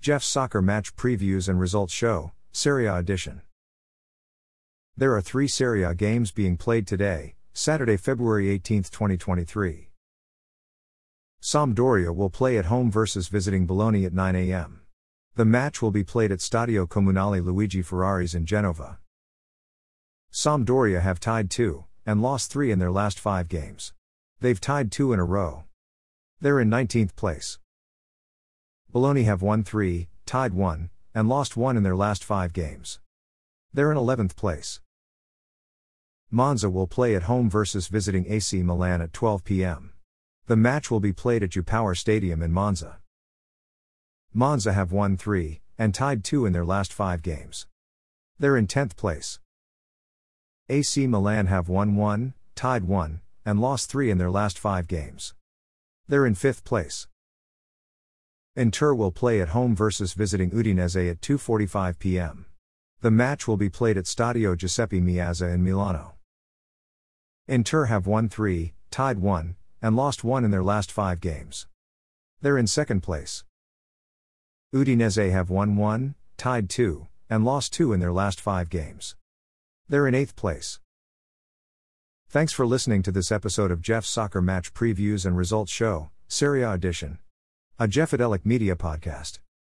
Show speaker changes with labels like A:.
A: Jeff's soccer match previews and results show, Serie A edition. There are three Serie A games being played today, Saturday, February 18, 2023. Sampdoria will play at home versus visiting Bologna at 9 a.m. The match will be played at Stadio Comunale Luigi Ferraris in Genova. Sampdoria have tied two, and lost three in their last five games. They've tied two in a row. They're in 19th place. Bologna have won 3, tied 1, and lost 1 in their last 5 games. They're in 11th place. Monza will play at home versus visiting AC Milan at 12 p.m. The match will be played at U-Power Stadium in Monza. Monza have won 3, and tied 2 in their last 5 games. They're in 10th place. AC Milan have won 1, tied 1, and lost 3 in their last 5 games. They're in 5th place. Inter will play at home versus visiting Udinese at 2:45 p.m. The match will be played at Stadio Giuseppe Meazza in Milano. Inter have won 3, tied 1, and lost 1 in their last 5 games. They're in second place. Udinese have won 1, tied 2, and lost 2 in their last 5 games. They're in 8th place. Thanks for listening to this episode of Jeff's Soccer Match Previews and Results Show, Serie A Edition. A Jeffadelic Media Podcast.